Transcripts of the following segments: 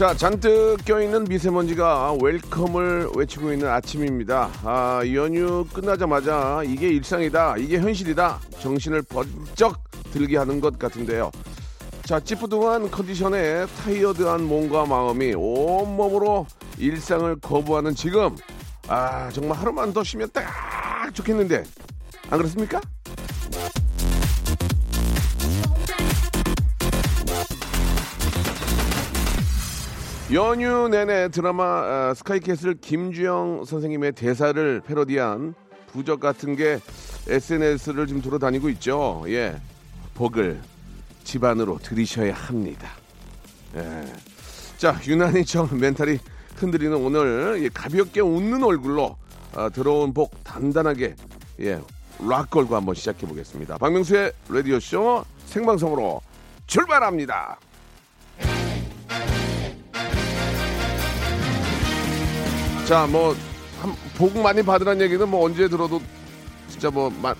자, 잔뜩 껴있는 미세먼지가 웰컴을 외치고 있는 아침입니다. 아, 연휴 끝나자마자 이게 일상이다, 이게 현실이다, 정신을 번쩍 들게 하는 것 같은데요. 자, 찌뿌둥한 컨디션에 타이어드한 몸과 마음이 온몸으로 일상을 거부하는 지금, 아, 정말 하루만 더 쉬면 딱 좋겠는데, 안 그렇습니까? 연휴 내내 드라마 아, 스카이캐슬 김주영 선생님의 대사를 패러디한 부적 같은 게 SNS를 좀 돌아다니고 있죠. 예. 복을 집안으로 들이셔야 합니다. 예. 자, 유난히 저 멘탈이 흔들리는 오늘 예, 가볍게 웃는 얼굴로 아, 들어온 복 단단하게 예, lock 걸고 한번 시작해 보겠습니다. 박명수의 라디오 쇼 생방송으로 출발합니다. 자, 뭐, 한, 복 많이 받으라는 얘기는 뭐 언제 들어도 진짜 뭐, 마,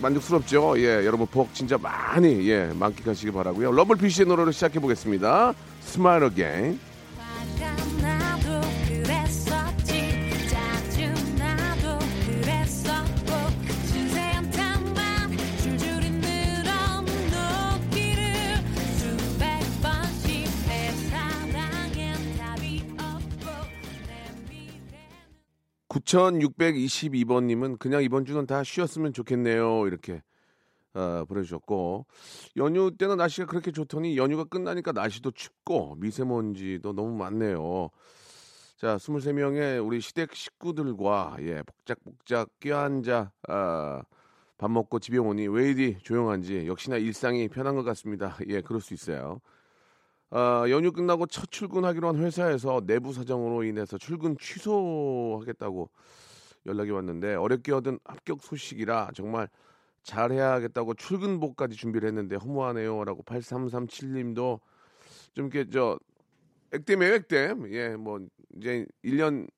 만족스럽죠. 예, 여러분 복 진짜 많이, 예, 만끽하시기 바라고요 럼블피쉬의 노래로 시작해 보겠습니다. Smile Again. 9622번님은 그냥 이번 주는 다 쉬었으면 좋겠네요. 이렇게 어, 보내주셨고 연휴 때는 날씨가 그렇게 좋더니 연휴가 끝나니까 날씨도 춥고 미세먼지도 너무 많네요. 자, 23명의 우리 시댁 식구들과 예, 복작복작 껴앉아 아, 밥 먹고 집에 오니 왜 이리 조용한지 역시나 일상이 편한 것 같습니다. 예, 그럴 수 있어요. 아, 연휴 끝나고 첫 출근하기로 한 회사에서 내부 사정으로 인해서 출근 취소하겠다고 연락이 왔는데 어렵게 얻은 합격 소식이라 정말 잘해야겠다고 출근복까지 준비를 했는데 허무하네요라고 8337님도 좀 이렇게 저 액땜이에요 액땜? 예뭐 이제 1년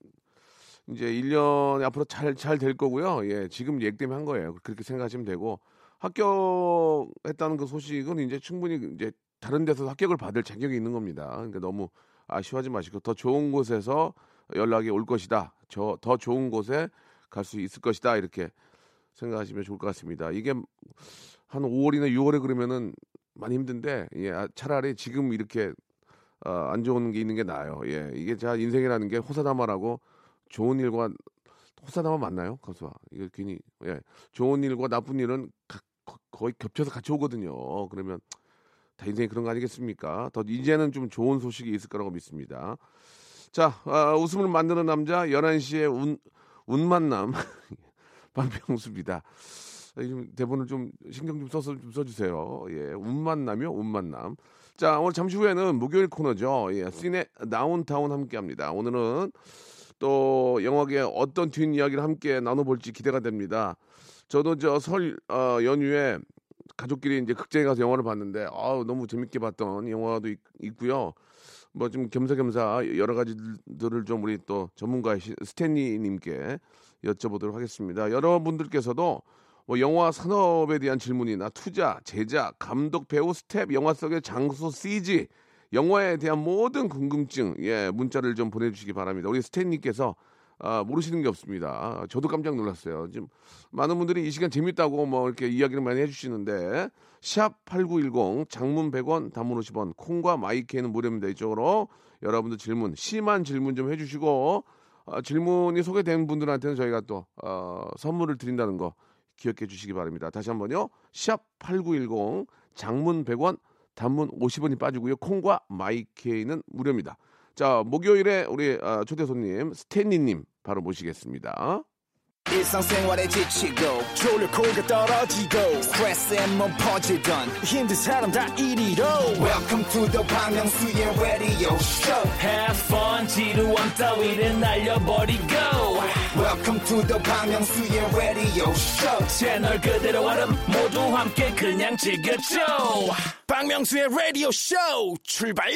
이제 1년 앞으로 잘 잘 될 거고요. 예 지금 액땜 한 거예요. 그렇게 생각하시면 되고 합격했다는 그 소식은 이제 충분히 이제 다른 데서 합격을 받을 자격이 있는 겁니다 그러니까 너무 아쉬워하지 마시고 더 좋은 곳에서 연락이 올 것이다 저 더 좋은 곳에 갈 수 있을 것이다 이렇게 생각하시면 좋을 것 같습니다. 이게 한 5월이나 6월에 그러면은 많이 힘든데 예, 아, 차라리 지금 이렇게 어, 안 좋은 게 있는 게 나아요. 예, 이게 자 인생이라는 게 호사다마라고 좋은 일과 호사다마 맞나요, 가수아? 이게 괜히 예, 좋은 일과 나쁜 일은 가- 거- 거의 겹쳐서 같이 오거든요. 그러면 다 인생이 그런 거 아니겠습니까? 더 이제는 좀 좋은 소식이 있을 거라고 믿습니다. 자, 아, 웃음을 만드는 남자 11시에 운, 운만남 반평수입니다. 좀 대본을 좀 신경 좀 써서 좀 써주세요. 예, 운만남이요, 운만남. 자, 오늘 잠시 후에는 목요일 코너죠. 예, 시네 다운타운 함께합니다. 오늘은 또 영화계 어떤 뒷 이야기를 함께 나눠볼지 기대가 됩니다. 저도 저 설 어, 연휴에 가족끼리 이제 극장에 가서 영화를 봤는데 아우 너무 재밌게 봤던 영화도 있, 있고요. 뭐 좀 겸사겸사 여러 가지들을 좀 우리 또 전문가 스탠리님께 여쭤보도록 하겠습니다. 여러분들께서도 뭐 영화 산업에 대한 질문이나 투자, 제작, 감독, 배우, 스텝, 영화 속의 장소, CG, 영화에 대한 모든 궁금증, 예, 문자를 좀 보내주시기 바랍니다. 우리 스탠리님께서 아, 모르시는 게 없습니다. 저도 깜짝 놀랐어요. 지금 많은 분들이 이 시간 재밌다고 뭐 이렇게 이야기를 많이 해주시는데 샵 8910 장문 100원 단문 50원 콩과 마이케는 무료입니다. 이쪽으로 여러분들 질문 심한 질문 좀 해주시고 어, 질문이 소개된 분들한테는 저희가 또 어, 선물을 드린다는 거 기억해 주시기 바랍니다. 다시 한번요. 샵 8910 장문 100원 단문 50원이 빠지고요. 콩과 마이케이는 무료입니다. 자, 목요일에 우리 아, 초대 손님 스탠리님 바로 모시겠습니다. 일상생활에 지치고, 졸려 코가 떨어지고, 스트레스에 몸 퍼지던, 힘든 사람 다 이리로. welcome to the Bang Myung-soo's radio show. Have fun 지루함 따위를 날려버리고. Welcome to the Bang Myung-soo's radio show. 채널 그대로 얼음 모두 함께 그냥 즐겨줘. 박명수의 라디오 쇼 출발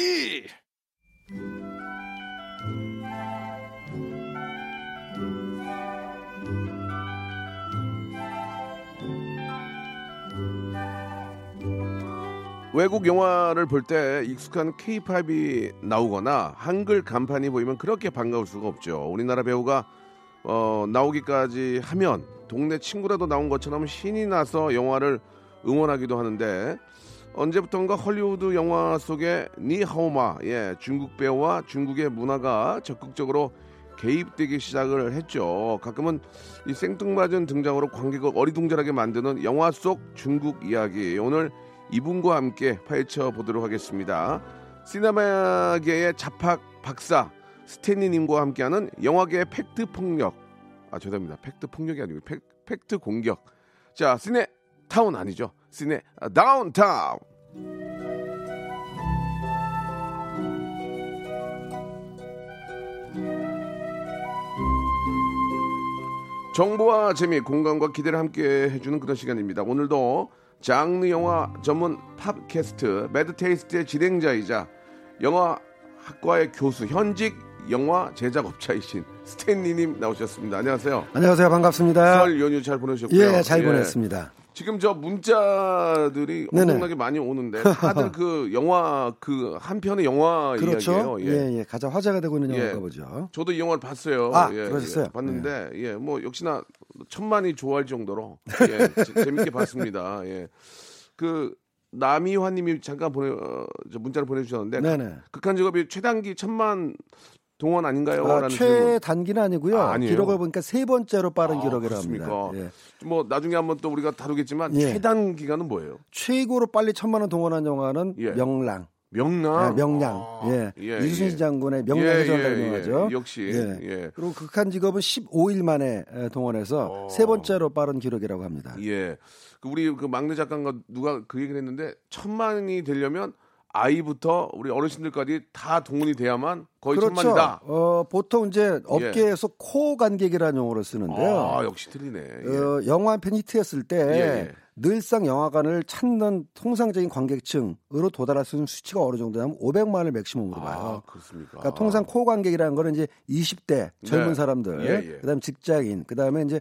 외국 영화를 볼 때 익숙한 K-팝이 나오거나 한글 간판이 보이면 그렇게 반가울 수가 없죠. 우리나라 배우가 어, 나오기까지 하면 동네 친구라도 나온 것처럼 신이 나서 영화를 응원하기도 하는데 언제부턴가 헐리우드 영화 속에 니하오마 예, 중국 배우와 중국의 문화가 적극적으로 개입되기 시작을 했죠. 가끔은 이 생뚱맞은 등장으로 관객을 어리둥절하게 만드는 영화 속 중국 이야기. 오늘 이분과 함께 파헤쳐 보도록 하겠습니다. 시네마계의 잡학 박사 스탠리님과 함께하는 영화계의 팩트 폭력. 아 죄송합니다. 팩트 폭력이 아니고 팩, 팩트 공격. 자 시네 타운 아니죠. 시네 다운타운. 정보와 재미, 공감과 기대를 함께 해주는 그런 시간입니다. 오늘도 장르 영화 전문 팟캐스트 매드테이스트의 진행자이자 영화 학과의 교수, 현직 영화 제작업자이신 스탠리님 나오셨습니다. 안녕하세요. 안녕하세요. 반갑습니다. 설 연휴 잘 보내셨고요. 예, 잘 보냈습니다. 지금 저 문자들이 네네. 엄청나게 많이 오는데 다들 그 영화 그 한 편의 영화 그렇죠. 이야기예요. 예. 예, 가장 화제가 되고 있는 예. 영화가 보죠. 저도 이 영화를 봤어요. 아, 예, 그러셨어요? 예, 봤는데 예, 뭐 역시나 천만이 좋아할 정도로 예, 재- 재밌게 봤습니다. 예. 그 남이환님이 잠깐 보내 어, 저 문자를 보내 주셨는데 네네. 극한 직업이 최단기 천만 동원 아닌가요? 아. 최단기는 아니고요. 아? 기록을 보니까 세 번째로 빠른 아, 기록이라고 그렇습니까? 합니다. 예. 뭐 나중에 한번 또 우리가 다루겠지만 예. 최단 기간은 뭐예요? 최고로 빨리 천만 원 동원한 영화는 예. 명랑. 명랑. 예, 명량. 아, 예. 예, 이순신 예. 장군의 예, 명량이 예, 전하는 예. 영화죠. 역시 예. 예. 그리고 극한 직업은 15일 만에 에, 동원해서 어. 세 번째로 빠른 기록이라고 합니다. 예. 그 우리 그 막내 작가가 누가 그 얘기를 했는데 천만이 되려면 아이부터 우리 어르신들까지 다 동원이 돼야만 거의 그렇죠. 천만이다. 어, 보통 이제 업계에서 코 관객이라는 용어를 쓰는데요. 아, 역시 틀리네. 예. 어, 영화 한 편 히트했을 때 예, 예. 늘상 영화관을 찾는 통상적인 관객층으로 도달할 수 있는 수치가 어느 정도냐면 500만을 맥시멈으로 봐요. 아, 그렇습니까? 그러니까 통상 코 관객이라는 거는 이제 20대 젊은 네. 사람들, 예, 예. 그다음 직장인, 그다음에 이제 어,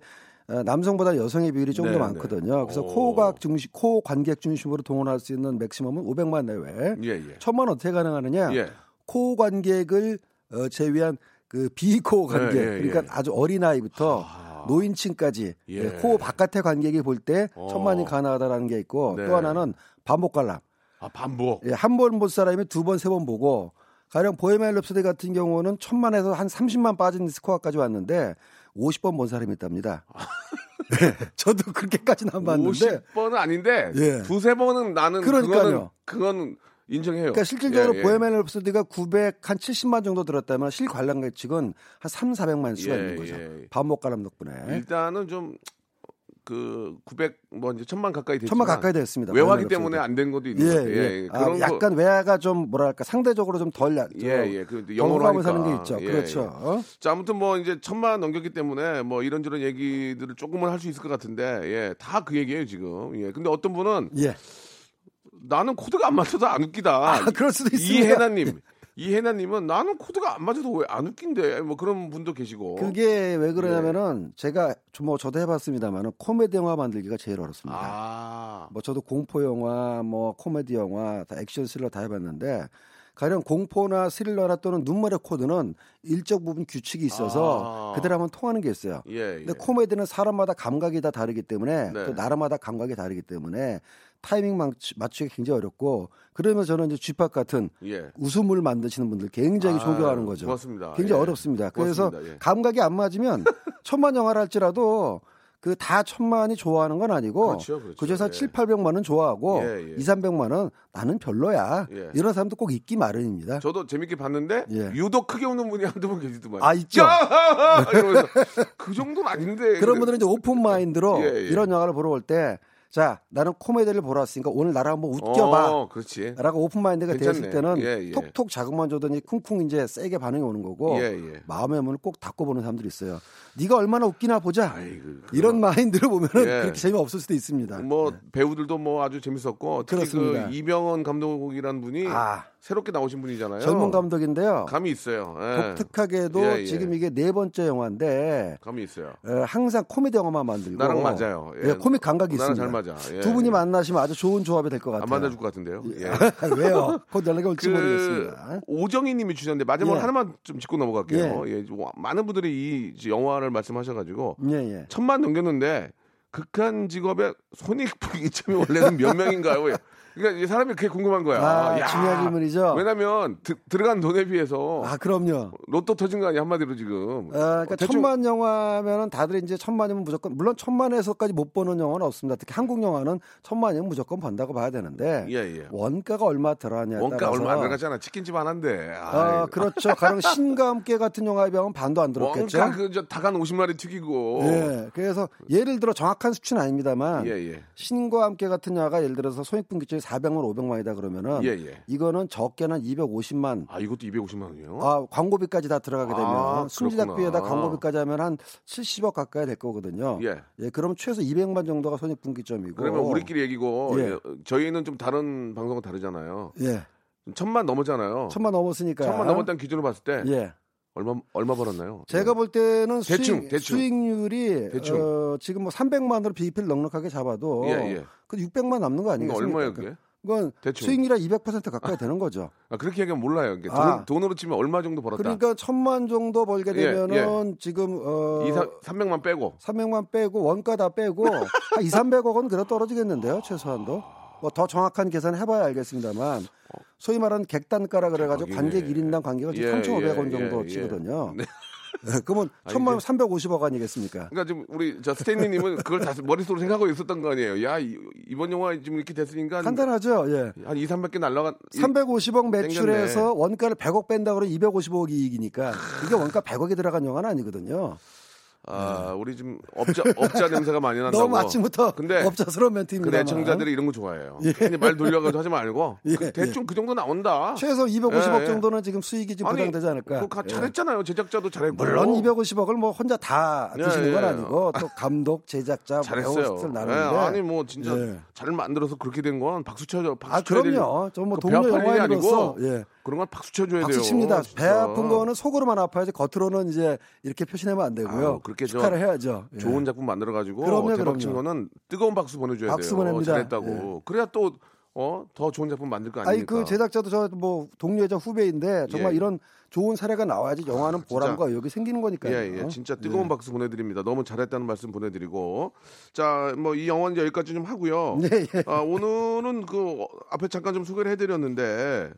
남성보다 여성의 비율이 조금 네, 더 네. 많거든요. 그래서 오. 코각 중심, 코 관객 중심으로 동원할 수 있는 맥시멈은 500만 내외. 예, 예. 천만 어떻게 가능하느냐? 예. core 관객을 어, 제외한 그 비core 관객, 예, 예, 그러니까 예. 아주 어린 아이부터 아. 노인층까지 예. 예, core 바깥의 관객이 볼때 어. 천만이 가능하다라는 게 있고 네. 또 하나는 반복 관람. 아, 반복. 예, 한번본 사람이 두 번, 세 번 보고 가령 Bohemian Rhapsody 같은 경우는 천만에서 한 30만 빠진 스코어까지 왔는데 50번 본 사람이 있답니다. 네, 저도 그렇게까지는 안 봤는데 50번은 아닌데 예. 두세 번은 나는 그러니까요. 그거는 인정해요. 그러니까 실질적으로 예, 예. 보헤미안 랩소디가 900, 한 70만 정도 들었다면 실관람 측은 한 3, 400만 수가 예, 있는 거죠. 예. 반복 관람 덕분에. 일단은 좀 그 900, 뭐 이제 천만 가까이 됐지만 천만 가까이 됐습니다. 외화기 때문에. 안 된 것도 있는 예. 예. 예, 아, 그런 거 약간 외화가 좀 뭐랄까 상대적으로 좀덜 약. 예, 예. 그 영어로 하니까. 사는 게 있죠. 예, 그렇죠. 예. 어? 자, 아무튼 뭐 이제 천만 넘겼기 때문에 뭐 이런저런 얘기들을 조금은 할 수 있을 것 같은데, 예, 다 그 얘기예요 지금. 예, 근데 어떤 분은 예. 나는 코드가 안 맞춰서 안 웃기다. 아, 그럴 수도 있습니다. 이해나님, 이해나님은 나는 코드가 안 맞아서 왜안 웃긴데? 뭐 그런 분도 계시고. 그게 왜 예. 그러냐면은 제가 좀 뭐 저도 해봤습니다만은 코미디 영화 만들기가 제일 어렵습니다. 아, 뭐 저도 공포 영화, 뭐 코미디 영화, 다 액션 스릴러 다 해봤는데 가령 공포나 스릴러나 또는 눈물의 코드는 일정 부분 규칙이 있어서 아. 그대로 하면 통하는 게 있어요. 예, 예. 근데 코미디는 사람마다 감각이 다 다르기 때문에 네. 또 나라마다 감각이 다르기 때문에 타이밍 맞추- 맞추기 굉장히 어렵고 그러면서 저는 이제 쥐팍 같은 예. 웃음을 만드시는 분들 굉장히 아, 존경하는 거죠. 고맙습니다. 굉장히 예. 어렵습니다. 그래서 고맙습니다. 예. 감각이 안 맞으면 천만 영화를 할지라도 그 다 천만이 좋아하는 건 아니고 그렇죠, 그렇죠. 중에서 예. 7, 800만은 좋아하고 예, 예. 2, 300만은 나는 별로야. 예. 이런 사람도 꼭 있기 마련입니다. 저도 재밌게 봤는데 예. 유독 크게 웃는 분이 한두 분 계시더만. 아, 있죠. 그 정도는 아닌데. 그런 분들은 이제 open mind로 예, 예. 이런 영화를 보러 올 때 자, 나는 코미디를 보러 왔으니까 오늘 나랑 한번 웃겨봐. 어, 그렇지. 라고 open mind가 되었을. 때는 예, 예. 톡톡 자극만 줘더니 쿵쿵 이제 세게 반응이 오는 거고 예, 예. 마음의 문을 꼭 닫고 보는 사람들이 있어요. 네가 얼마나 웃기나 보자. 아이고. 이런 마인드로 보면은 예. 그렇게 재미 없을 수도 있습니다. 뭐 배우들도 뭐 아주 재밌었고 특히 그렇습니다. 그 이병헌 감독이라는 분이 아. 새롭게 나오신 분이잖아요. 젊은 감독인데요. 감이 있어요. 예. 독특하게도 예, 예. 지금 이게 네 번째 영화인데 감이 있어요. 어, 항상 코미디 영화만 만들고 나랑 맞아요. 예. 예, 코믹 감각이 나랑 있습니다. 잘 맞아. 예. 두 분이 만나시면 아주 좋은 조합이 될 것 같아요. 안 만나줄 것 같은데요. 예. 왜요? 곧 연락이 올지 그 모르겠습니다. 오정희님이 주셨는데 마지막으로 예. 하나만 좀 짚고 넘어갈게요. 예. 와- 많은 분들이 이 영화를 말씀하셔가지고 예, 예. 천만 넘겼는데 극한 직업의 손익분기점이 원래는 몇 명인가요? 그러니까 이 사람이 그게 궁금한 거야. 아, 야, 중요한 질문이죠. 왜냐면 드- 들어간 돈에 비해서 아, 그럼요. 로또 터진 거 아니야 한마디로 지금. 아, 그러니까 어, 대충- 천만 영화면은 다들 이제 천만이면 무조건 물론 천만에서까지 못 버는 영화는 없습니다. 특히 한국 영화는 천만이면 무조건 번다고 봐야 되는데 예, 예. 원가가 얼마 들어가냐에 원가 따라서 얼마 안 들어갔잖아. 치킨집 하나인데. 아, 그렇죠. 가령 신과 함께 같은 영화에 비하면 반도 안 들었겠죠. 원가 그저 닭한 50마리 튀기고. 예. 그래서 예를 들어 정확한 수치는 아닙니다만 예, 예. 신과 함께 같은 영화가 예를 들어서 손익분기점이 400만 500만이다 그러면은 예, 예. 이거는 적게는 250만 아, 이것도 250만 원이요? 아, 광고비까지 다 들어가게 되면 아, 순제작비에다 그렇구나. 광고비까지 하면 한 70억 가까이 될 거거든요. 예. 예, 그럼 최소 200만 정도가 손익분기점이고. 그러면 우리끼리 얘기고 예. 예, 저희는 좀 다른 방송은 다르잖아요. 예, 천만 넘었잖아요. 천만 넘었으니까. 천만 넘었다는 기준으로 봤을 때 예. 얼마 얼마 벌었나요? 제가 볼 때는 대충, 수익, 대충. 수익률이 대충. 어, 지금 뭐 300만 으로 BEP를 넉넉하게 잡아도 예, 예. 그 600만 남는 거 그러니까 아니겠습니까? 얼마예요, 그게? 그건 대충. 수익률이 200% 가까이 되는 거죠. 아, 그렇게 얘기하면 몰라요. 돈, 아. 돈 으로 치면 얼마 정도 벌었다. 그러니까 천만 정도 벌게 예, 되면은 지금 어이 300만 빼고 300만 빼고 원가 다 빼고 한 2, 300억은 그래도 떨어지겠는데요, 최소한도. 뭐 더 정확한 계산 해봐야 알겠습니다만 소위 말하는 객단가라 그래가지고. 관객 1인당 관객은 지금 예, 3,500원 예, 정도 예, 치거든요. 네. 네, 그러면 아, 천만 이게- 350억 아니겠습니까? 그러니까 지금 우리 저 스탠리님은 그걸 다 머릿속으로 생각하고 있었던 거 아니에요. 야 이, 이번 영화 지금 이렇게 됐으니까 한, 간단하죠. 예. 한 2, 300개 날라간 350억 매출에서. 원가를 100억 뺀다 그러면 250억 이익이니까 이게 원가 100억이 들어간 영화는 아니거든요. 아, 우리 지금 업자 업자 냄새가 많이 난다고. 너무 아침부터 근데 업자스러운 그 멘트입니다. 애청자들이 이런 거 좋아해요. 괜히 말 돌려가지고 하지 말고 예, 그 대충 그 정도 나온다. 최소 250억 예, 예. 정도는 지금 수익이 좀 부담되지 않을까. 그거 가- 예. 잘했잖아요. 제작자도 잘했고. 물론 250억을 뭐 혼자 다 예, 드시는 건 예. 아니고 또 감독, 제작자, 잘했어요. 배우 예, 나누는데 아니 뭐 진짜 예. 잘 만들어서 그렇게 된 건 박수 쳐줘. 박수 아 그럼요. 저뭐 그배 동료 영화인으로서 아니고 예. 그런 건 박수 쳐줘야 돼요. 박수 칩니다. 배 진짜. 아픈 거는 속으로만 아파야지 겉으로는 이제 이렇게 표시내면 안 되고요. 아유, 그렇게 저 축하를 해야죠. 예. 좋은 작품 만들어 가지고 그럼요, 대박 친. 거는 뜨거운 박수 보내줘야 박수 돼요. 보냅니다. 잘했다고. 그래야 또 어, 더 좋은 작품 만들 거 아니 아닙니까? 그 제작자도 저 뭐 동료이자 후배인데 정말 예. 이런 좋은 사례가 나와야지 영화는 보람과 의욕이 생기는 거니까요. 예, 예, 진짜 뜨거운 박수 보내드립니다. 너무 잘했다는 말씀 보내드리고, 자, 뭐 이 영화는 여기까지 좀 하고요. 예, 예. 아, 오늘은 그 어, 앞에 잠깐 좀 소개를 해드렸는데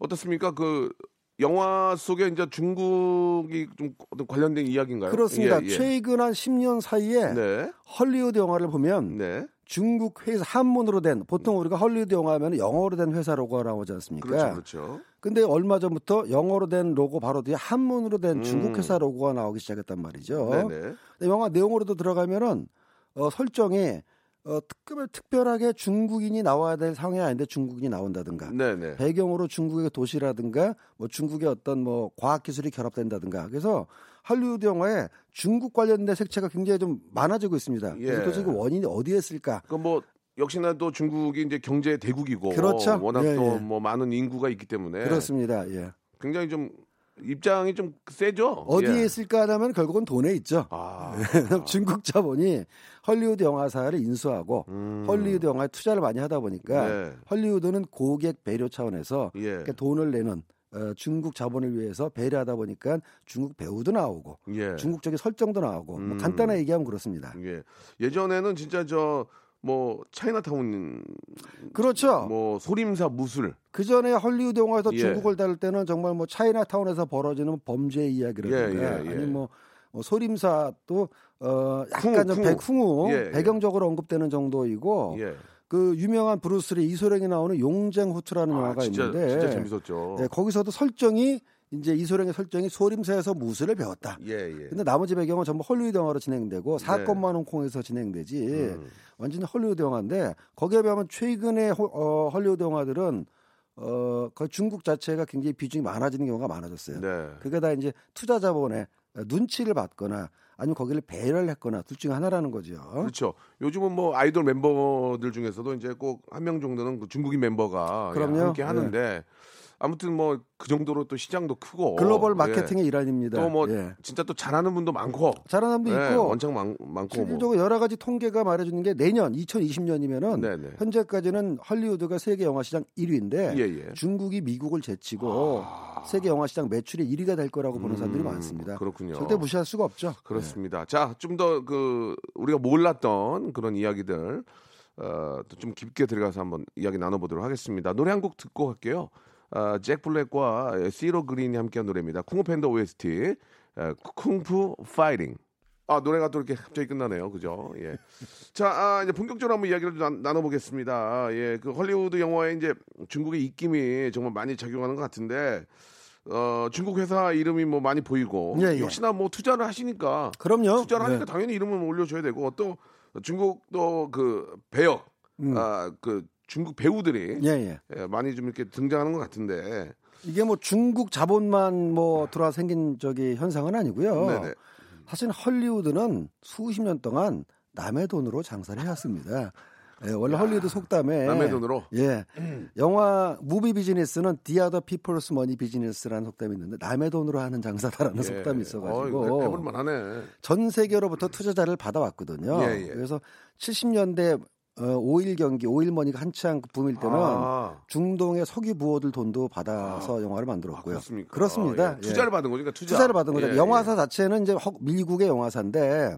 어떻습니까? 그 영화 속에 이제 중국이 좀 관련된 이야기인가요? 그렇습니다. 예, 예. 최근 한 10년 사이에 네, 헐리우드 영화를 보면 네, 중국 회사 한문으로 된 보통 우리가 헐리우드 영화 하면 영어로 된 회사 로고가 나오지 않습니까? 그렇죠, 그렇죠. 근데 얼마 전부터 영어로 된 로고 바로 뒤에 한문으로 된 음. 중국 회사 로고가 나오기 시작했단 말이죠. 네, 네. 근데 영화 내용으로도 들어가면은 어, 설정이 어, 특별, 특별하게 중국인이 나와야 될 상황이 아닌데 중국인이 나온다든가 네, 네. 배경으로 중국의 도시라든가 뭐 중국의 어떤 뭐 과학 기술이 결합된다든가 그래서 할리우드 영화에 중국 관련된 색채가 굉장히 좀 많아지고 있습니다. 예. 그래서 그 원인이 어디에 있을까? 그뭐 역시나 또 중국이 이제 경제 대국이고 그렇죠. 워낙 예, 또 예. 뭐 많은 인구가 있기 때문에 그렇습니다. 예. 굉장히 좀 입장이 좀 세죠. 어디에 예. 있을까 하면 결국은 돈에 있죠. 아, 중국 자본이 헐리우드 영화사를 인수하고 음. 헐리우드 영화에 투자를 많이 하다 보니까 네. 헐리우드는 고객 배려 차원에서 예. 그러니까 돈을 내는 어, 중국 자본을 위해서 배려하다 보니까 중국 배우도 나오고 예. 중국적인 설정도 나오고 뭐 음. 간단하게 얘기하면 그렇습니다. 예. 예전에는 진짜 저 뭐 차이나타운 그렇죠. 뭐 소림사 무술 그 전에 헐리우드 영화에서 예. 중국을 다룰 때는 정말 뭐 차이나타운에서 벌어지는 범죄 이야기라든가 예, 예, 예. 아니면 뭐뭐 소림사도 어 약간 좀. 백흥우 예, 예. 배경적으로 언급되는 정도이고 예. 그 유명한 브루스리 이소룡이 나오는 용쟁 호투라는 아, 영화가 진짜, 있는데 진짜 재밌었죠. 네, 거기서도 설정이 이제 이소룡의 설정이 소림사에서 무술을 배웠다. 예, 예. 근데 나머지 배경은 전부 헐리우드 영화로 진행되고 사건만 홍콩에서 진행되지 음. 완전히 헐리우드 영화인데 거기에 비하면 최근에 호- 어, 헐리우드 영화들은 어, 그 중국 자체가 굉장히 비중이 많아지는 경우가 많아졌어요. 네. 그게 다 이제 투자 자본의 눈치를 받거나 아니면 거기를 배려를 했거나 둘 중에 하나라는 거죠. 그렇죠. 요즘은 뭐 아이돌 멤버들 중에서도 이제 꼭 한 명 정도는 그 중국인 멤버가 예, 그럼요. 함께 하는데 아무튼 뭐 그 정도로 또 시장도 크고 글로벌 예. 마케팅의 일환입니다. 또뭐 예. 진짜 또 잘하는 분도 많고 잘하는 사람도 예, 있고 원창 많, 많고 뭐. 실질적으로 여러 가지 통계가 말해주는 게 내년 2020년이면은 네네. 현재까지는 헐리우드가 세계 영화 시장 1위인데 예, 예. 중국이 미국을 제치고 세계 영화 시장 매출의 1위가 될 거라고 보는 사람들이 음, 많습니다. 그렇군요. 절대 무시할 수가 없죠. 그렇습니다. 자, 좀 더 그 우리가 몰랐던 그런 이야기들 어, 또좀 깊게 들어가서 한번 이야기 나눠보도록 하겠습니다. 노래 한 곡 듣고 갈게요. 어, 잭 블랙과 시로 그린이 함께한 노래입니다. 쿵우 팬더 OST 어, 쿵푸 파이팅. 아 노래가 또 이렇게 갑자기 끝나네요, 그죠? 예. 자, 아, 이제 본격적으로 한번 이야기를 좀 나, 눠보겠습니다 예, 그 헐리우드 영화에 이제 중국의 입김이 정말 많이 작용하는 것 같은데, 어, 중국 회사 이름이 뭐 많이 보이고, 예, 예. 역시나 뭐 투자를 하시니까, 그럼요. 투자를 하니까 네. 당연히 이름을 올려줘야 되고 또 중국도 그 배역, 음. 아, 그 중국 배우들이 예, 예. 예, 많이 좀 이렇게 등장하는 것 같은데, 이게 뭐 중국 자본만 뭐 들어와 생긴 저기 현상은 아니고요. 네네. 사실 헐리우드는 수십 년 동안 남의 돈으로 장사를 해왔습니다. 예, 원래 헐리우드 속담에 남의 돈으로? 예 영화 무비 비즈니스는 The Other People's Money Business라는 속담이 있는데 남의 돈으로 하는 장사다라는 속담이 어, 있어가지고 이거 해볼만 하네. 전 세계로부터 투자자를 받아왔거든요. 예, 예. 그래서 70년대 어, 오일 경기, 오일 머니가 한창 그 붐일 때는 아. 중동의 석유 부호들 돈도 받아서 영화를 만들었고요. 그렇습니까? 그렇습니다. 아, 예. 투자를 예. 받은 거니까 투자. 투자를 받은 거죠. 예, 영화사 예. 자체는 이제 허- 미국의 영화사인데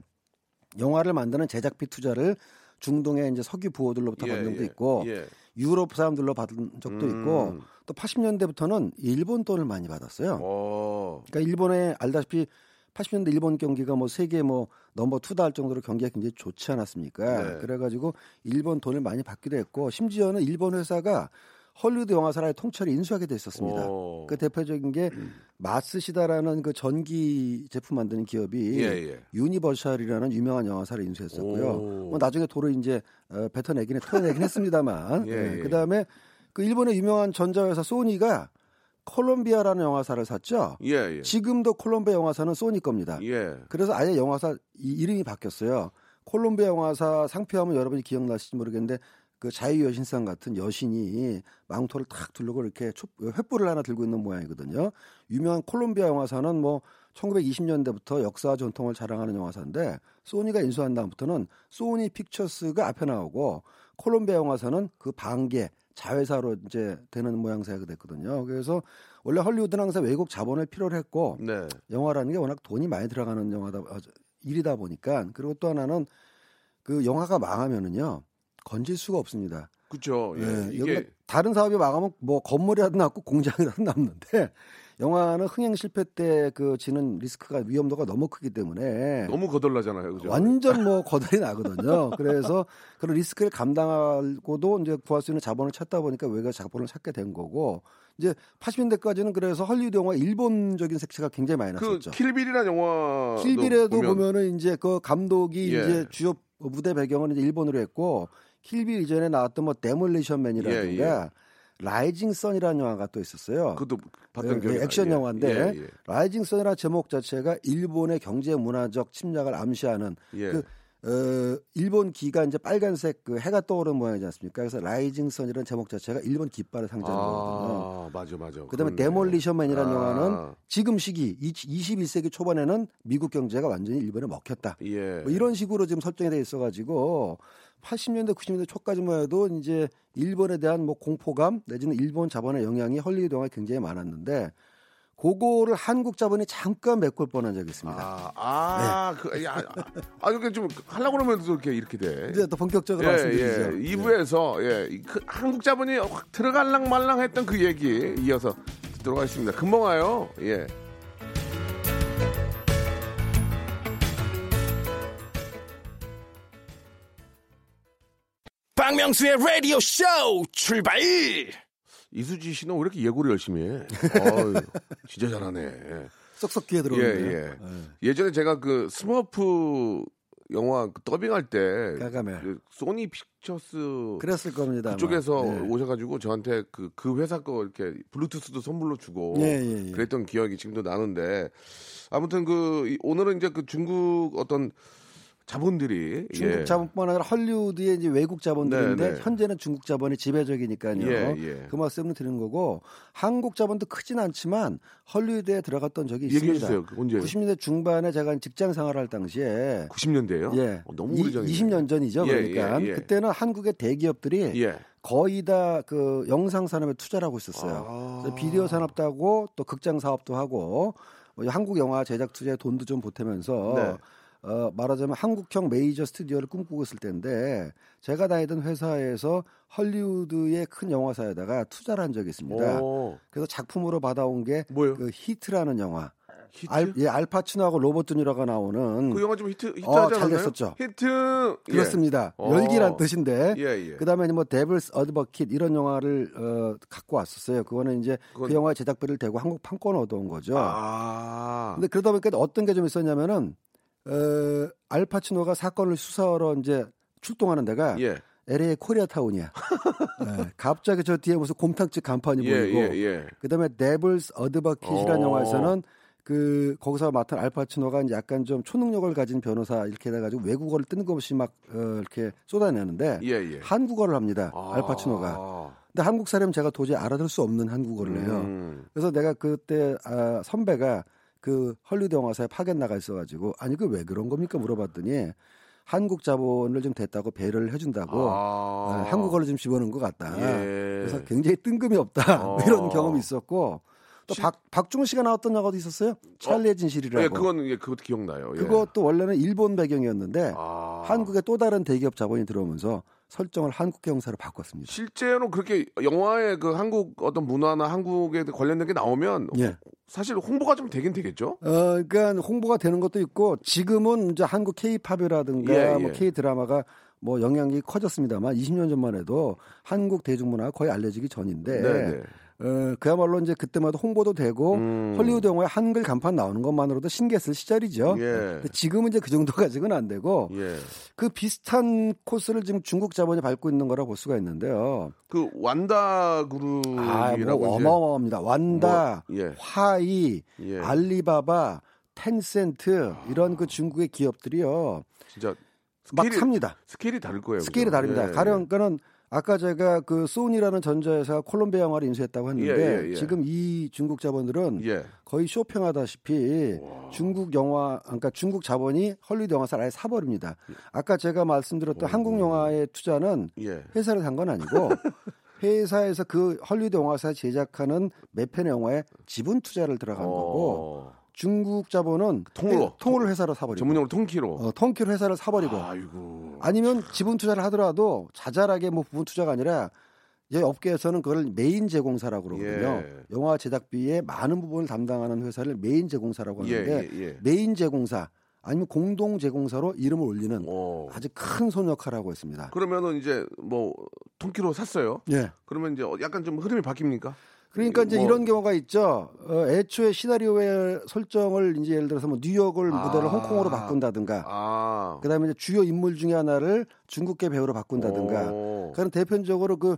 영화를 만드는 제작비 투자를 중동의 이제 석유 부호들로부터 예, 받는 적도 예. 있고 예. 유럽 사람들로 받은 적도 음. 있고 또 80년대부터는 일본 돈을 많이 받았어요. 어. 그러니까 일본에 알다시피 80년대 일본 경기가 뭐 세계 뭐 number two다 할 정도로 경기가 굉장히 좋지 않았습니까? 네. 그래가지고 일본 돈을 많이 받기도 했고 심지어는 일본 회사가 헐리우드 영화사를 통째로 인수하게 됐었습니다. 오. 그 대표적인 게 마쓰시타라는 그 전기 제품 만드는 기업이 예, 예. 유니버셜이라는 유명한 영화사를 인수했었고요. 오. 뭐 나중에 도로 이제 어, 뱉어내긴 토해내긴 했습니다만. 예, 예. 그 다음에 그 일본의 유명한 전자회사 소니가 콜롬비아라는 영화사를 샀죠. 예, 예. 지금도 콜롬비아 영화사는 소니 겁니다. 예. 그래서 아예 영화사 이 이름이 바뀌었어요. 콜롬비아 영화사 상표하면 여러분이 기억나실지 모르겠는데 그 자유 여신상 같은 여신이 망토를 탁 두르고 이렇게 촛- 횃불을 하나 들고 있는 모양이거든요. 유명한 콜롬비아 영화사는 뭐 1920년대부터 역사와 전통을 자랑하는 영화사인데 소니가 인수한 다음부터는 소니 픽처스가 앞에 나오고 콜롬비아 영화사는 그 반개 자회사로 이제 되는 모양새가 됐거든요. 그래서 원래 헐리우드는 항상 외국 자본을 필요로 했고 네. 영화라는 게 워낙 돈이 많이 들어가는 영화다 아, 저, 일이다 보니까 그리고 또 하나는 그 영화가 망하면은요 건질 수가 없습니다. 그렇죠. 예. 예, 이게 다른 사업이 망하면 뭐 건물이라도 남고 공장이라도 남는데 영화는 흥행 실패 때 그 지는 리스크가 위험도가 너무 크기 때문에 너무 거덜나잖아요. 그죠? 완전 뭐 거덜이 나거든요. 그래서 그런 리스크를 감당하고도 이제 구할 수 있는 자본을 찾다 보니까 외국 자본을 찾게 된 거고 이제 80년대까지는 그래서 헐리우드 영화 일본적인 색채가 굉장히 많이 그 났었죠. Kill Bill이라는 영화 Kill Bill에도 보면, 은 이제 그 감독이 예. 이제 주요 무대 배경은 이제 일본으로 했고 Kill Bill 이전에 나왔던 뭐 Demolition Man이라든가 예, Rising Sun이라는 영화가 또 있었어요. 그것도 봤던 예, 기억이 예, 액션. 예, 영화인데 예, 예. Rising Sun이라는 제목 자체가 일본의 경제 문화적 침략을 암시하는 예. 그 어, 일본 기가 이제 빨간색 그 해가 떠오르는 모양이지 않습니까? 그래서 Rising Sun이라는 제목 자체가 일본 깃발을 상징하는 거거든요. 아, 맞아, 맞아. 그다음에. Demolition Man이라는 아. 영화는 지금 시기 21세기 초반에는 미국 경제가 완전히 일본에 먹혔다. 예. 뭐 이런 식으로 지금 설정이 돼 있어가지고 80년대 90년대 초까지만 해도 이제 일본에 대한 뭐 공포감 내지는 일본 자본의 영향이 헐리우드 영화에 굉장히 많았는데 그거를 한국 자본이 잠깐 메꿀 뻔한 적이 있습니다. 아, 아, 그, 야, 아, 이렇게 좀 하려고 그러면 또 이렇게 이렇게 돼. 이제 또 본격적으로 예, 말씀드리죠. 예. 2부에서 예, 이그 한국 자본이 확 들어갈랑 말랑 했던 그 얘기 이어서 듣도록 하겠습니다. 금방 와요. 예. 박명수의 라디오 쇼 출발 이수지 씨는 왜 이렇게 예고를 열심히 해? 어휴, 진짜 잘하네. 쏙쏙 귀에 예, 들어오네요. 예. 예 전에 제가 그 스머프 영화 그 더빙할 때 가가멜. 그 소니 픽처스 그랬을 겁니다. 그쪽에서 네. 오셔가지고 저한테 그, 그 회사 거 이렇게 블루투스도 선물로 주고 예, 예, 예. 그랬던 기억이 지금도 나는데 아무튼 그 이- 오늘은 이제 그 중국 어떤 자본들이 중국 예. 자본뿐만 아니라 헐리우드의 이제 외국 자본들인데 네, 네. 현재는 중국 자본이 지배적이니까요. 예, 예. 그 말씀을 드리는 거고 한국 자본도 크진 않지만 헐리우드에 들어갔던 적이 있습니다. 얘기해 주세요. 그 언제? 90년대 중반에 제가 직장 생활할 당시에 90년대예요? 예, 어, 너무 이- 오래전이네. 20년 전이죠. 예, 그러니까 예, 예. 그때는 한국의 대기업들이 예. 거의 다 그 영상 산업에 투자를 하고 있었어요. 아. 비디오 산업도 하고 또 극장 사업도 하고 뭐 한국 영화 제작 투자에 돈도 좀 보태면서 네. 어, 말하자면 한국형 메이저 스튜디오를 꿈꾸고 있을 텐데 제가 다니던 회사에서 헐리우드의 큰 영화사에다가 투자를 한 적이 있습니다. 오, 그래서 작품으로 받아온 게? 그 Heat라는 영화. Heat? 알, 예, 알파치노하고 로버트 드니로가 나오는 그 영화 좀 Heat Heat 어, 하지 잘? 됐었죠. Heat 예. 그렇습니다. 어. 열기란 뜻인데 예, 예. 그다음에 뭐 Devil's Advocate 이런 영화를 어, 갖고 왔었어요. 그거는 이제 그건- 그 영화의 제작비를 대고 한국 판권 얻어온 거죠. 아. 근데 그러다 보니까 어떤 게 좀 있었냐면은 어, 알파치노가 사건을 수사하러 이제 출동하는 데가 예. LA 코리아타운이야. 네, 갑자기 저 뒤에 무슨 곰탕집 간판이 예, 보이고 예, 예. 그다음에 Devil's Advocate이라는 어. 영화에서는 그 거기서 맡은 알파치노가 이제 약간 좀 초능력을 가진 변호사 이렇게 해가지고 외국어를 뜬금없이 막 어, 이렇게 쏟아내는데 예, 예. 한국어를 합니다. 아. 알파치노가. 근데 한국 사람 제가 도저히 알아들을 수 없는 한국어를 해요. 음. 그래서 내가 그때 아, 선배가 그 헐리우드 영화사에 파견 나가 있어가지고 아니 그 왜 그런 겁니까 물어봤더니 한국 자본을 좀 됐다고 배려를 해준다고 아. 아, 한국어를 좀 집어넣은 것 같다. 예. 그래서 굉장히 뜬금이 없다 어. 이런 경험이 있었고 또 시- 박, 박중훈 씨가 나왔던 영화도 있었어요. 찰리의 진실이라고. 예, 그건 예, 그것도 기억나요. 예. 그것도 원래는 일본 배경이었는데 아. 한국에 또 다른 대기업 자본이 들어오면서 설정을 한국 형사로 바꿨습니다. 실제로 그렇게 영화에 그 한국 어떤 문화나 한국에 관련된 게 나오면 예. 사실 홍보가 좀 되긴 되겠죠. 어, 그러니까 홍보가 되는 것도 있고 지금은 이제 한국 K-팝이라든가 예, 뭐 예. K-드라마가 뭐 영향이 커졌습니다만 20년 전만 해도 한국 대중문화가 거의 알려지기 전인데 네, 네. 어, 그야말로 이제 그때마다 홍보도 되고 음. 헐리우드 영화에 한글 간판 나오는 것만으로도 신기했을 시절이죠. 예. 지금은 이제 그 정도까지는 안 되고 예. 그 비슷한 코스를 지금 중국 자본이 밟고 있는 거라 볼 수가 있는데요. 그 완다 아, 그룹이라고 뭐 이제 어마어마합니다. 완다, 뭐, 예. 화이, 예. 알리바바, 텐센트 이런 그 중국의 기업들이요. 진짜 막 스케일이, 삽니다. 스케일이 다를 거예요. 스케일이 그죠? 다릅니다. 예, 가령 그는 아까 제가 그 소니라는 전자회사가 콜롬비아 영화를 인수했다고 했는데 예, 예, 예. 지금 이 중국 자본들은 예. 거의 쇼핑하다시피 중국 영화, 그러니까 중국 자본이 헐리우드 영화사를 아예 사버립니다. 아까 제가 말씀드렸던 한국 영화의 투자는 예. 회사를 산 건 아니고 회사에서 그 헐리우드 영화사 제작하는 몇 편의 영화에 지분 투자를 들어간 거고 어, 중국 자본은 통으로. 회- 통으로 회사를 사버리고 전문용어로 통키로. 어, 통키로 회사를 사버리고 아이고. 아니면 지분 투자를 하더라도 자잘하게 뭐 부분 투자가 아니라 이 업계에서는 그걸 메인 제공사라고 그러거든요. 예. 영화 제작비의 많은 부분을 담당하는 회사를 메인 제공사라고 예, 하는데 예, 예. 메인 제공사 아니면 공동 제공사로 이름을 올리는 어. 아주 큰 손 역할을 하고 있습니다. 그러면은 이제 뭐 통키로 샀어요. 예. 그러면 이제 약간 좀 흐름이 바뀝니까? 그러니까 이제 뭐- 이런 경우가 있죠. 어, 애초에 시나리오의 설정을 이제 예를 들어서 뭐 뉴욕을 아. 무대를 홍콩으로 바꾼다든가 아. 그다음에 이제 주요 인물 중에 하나를 중국계 배우로 바꾼다든가 오. 그런 대표적으로 그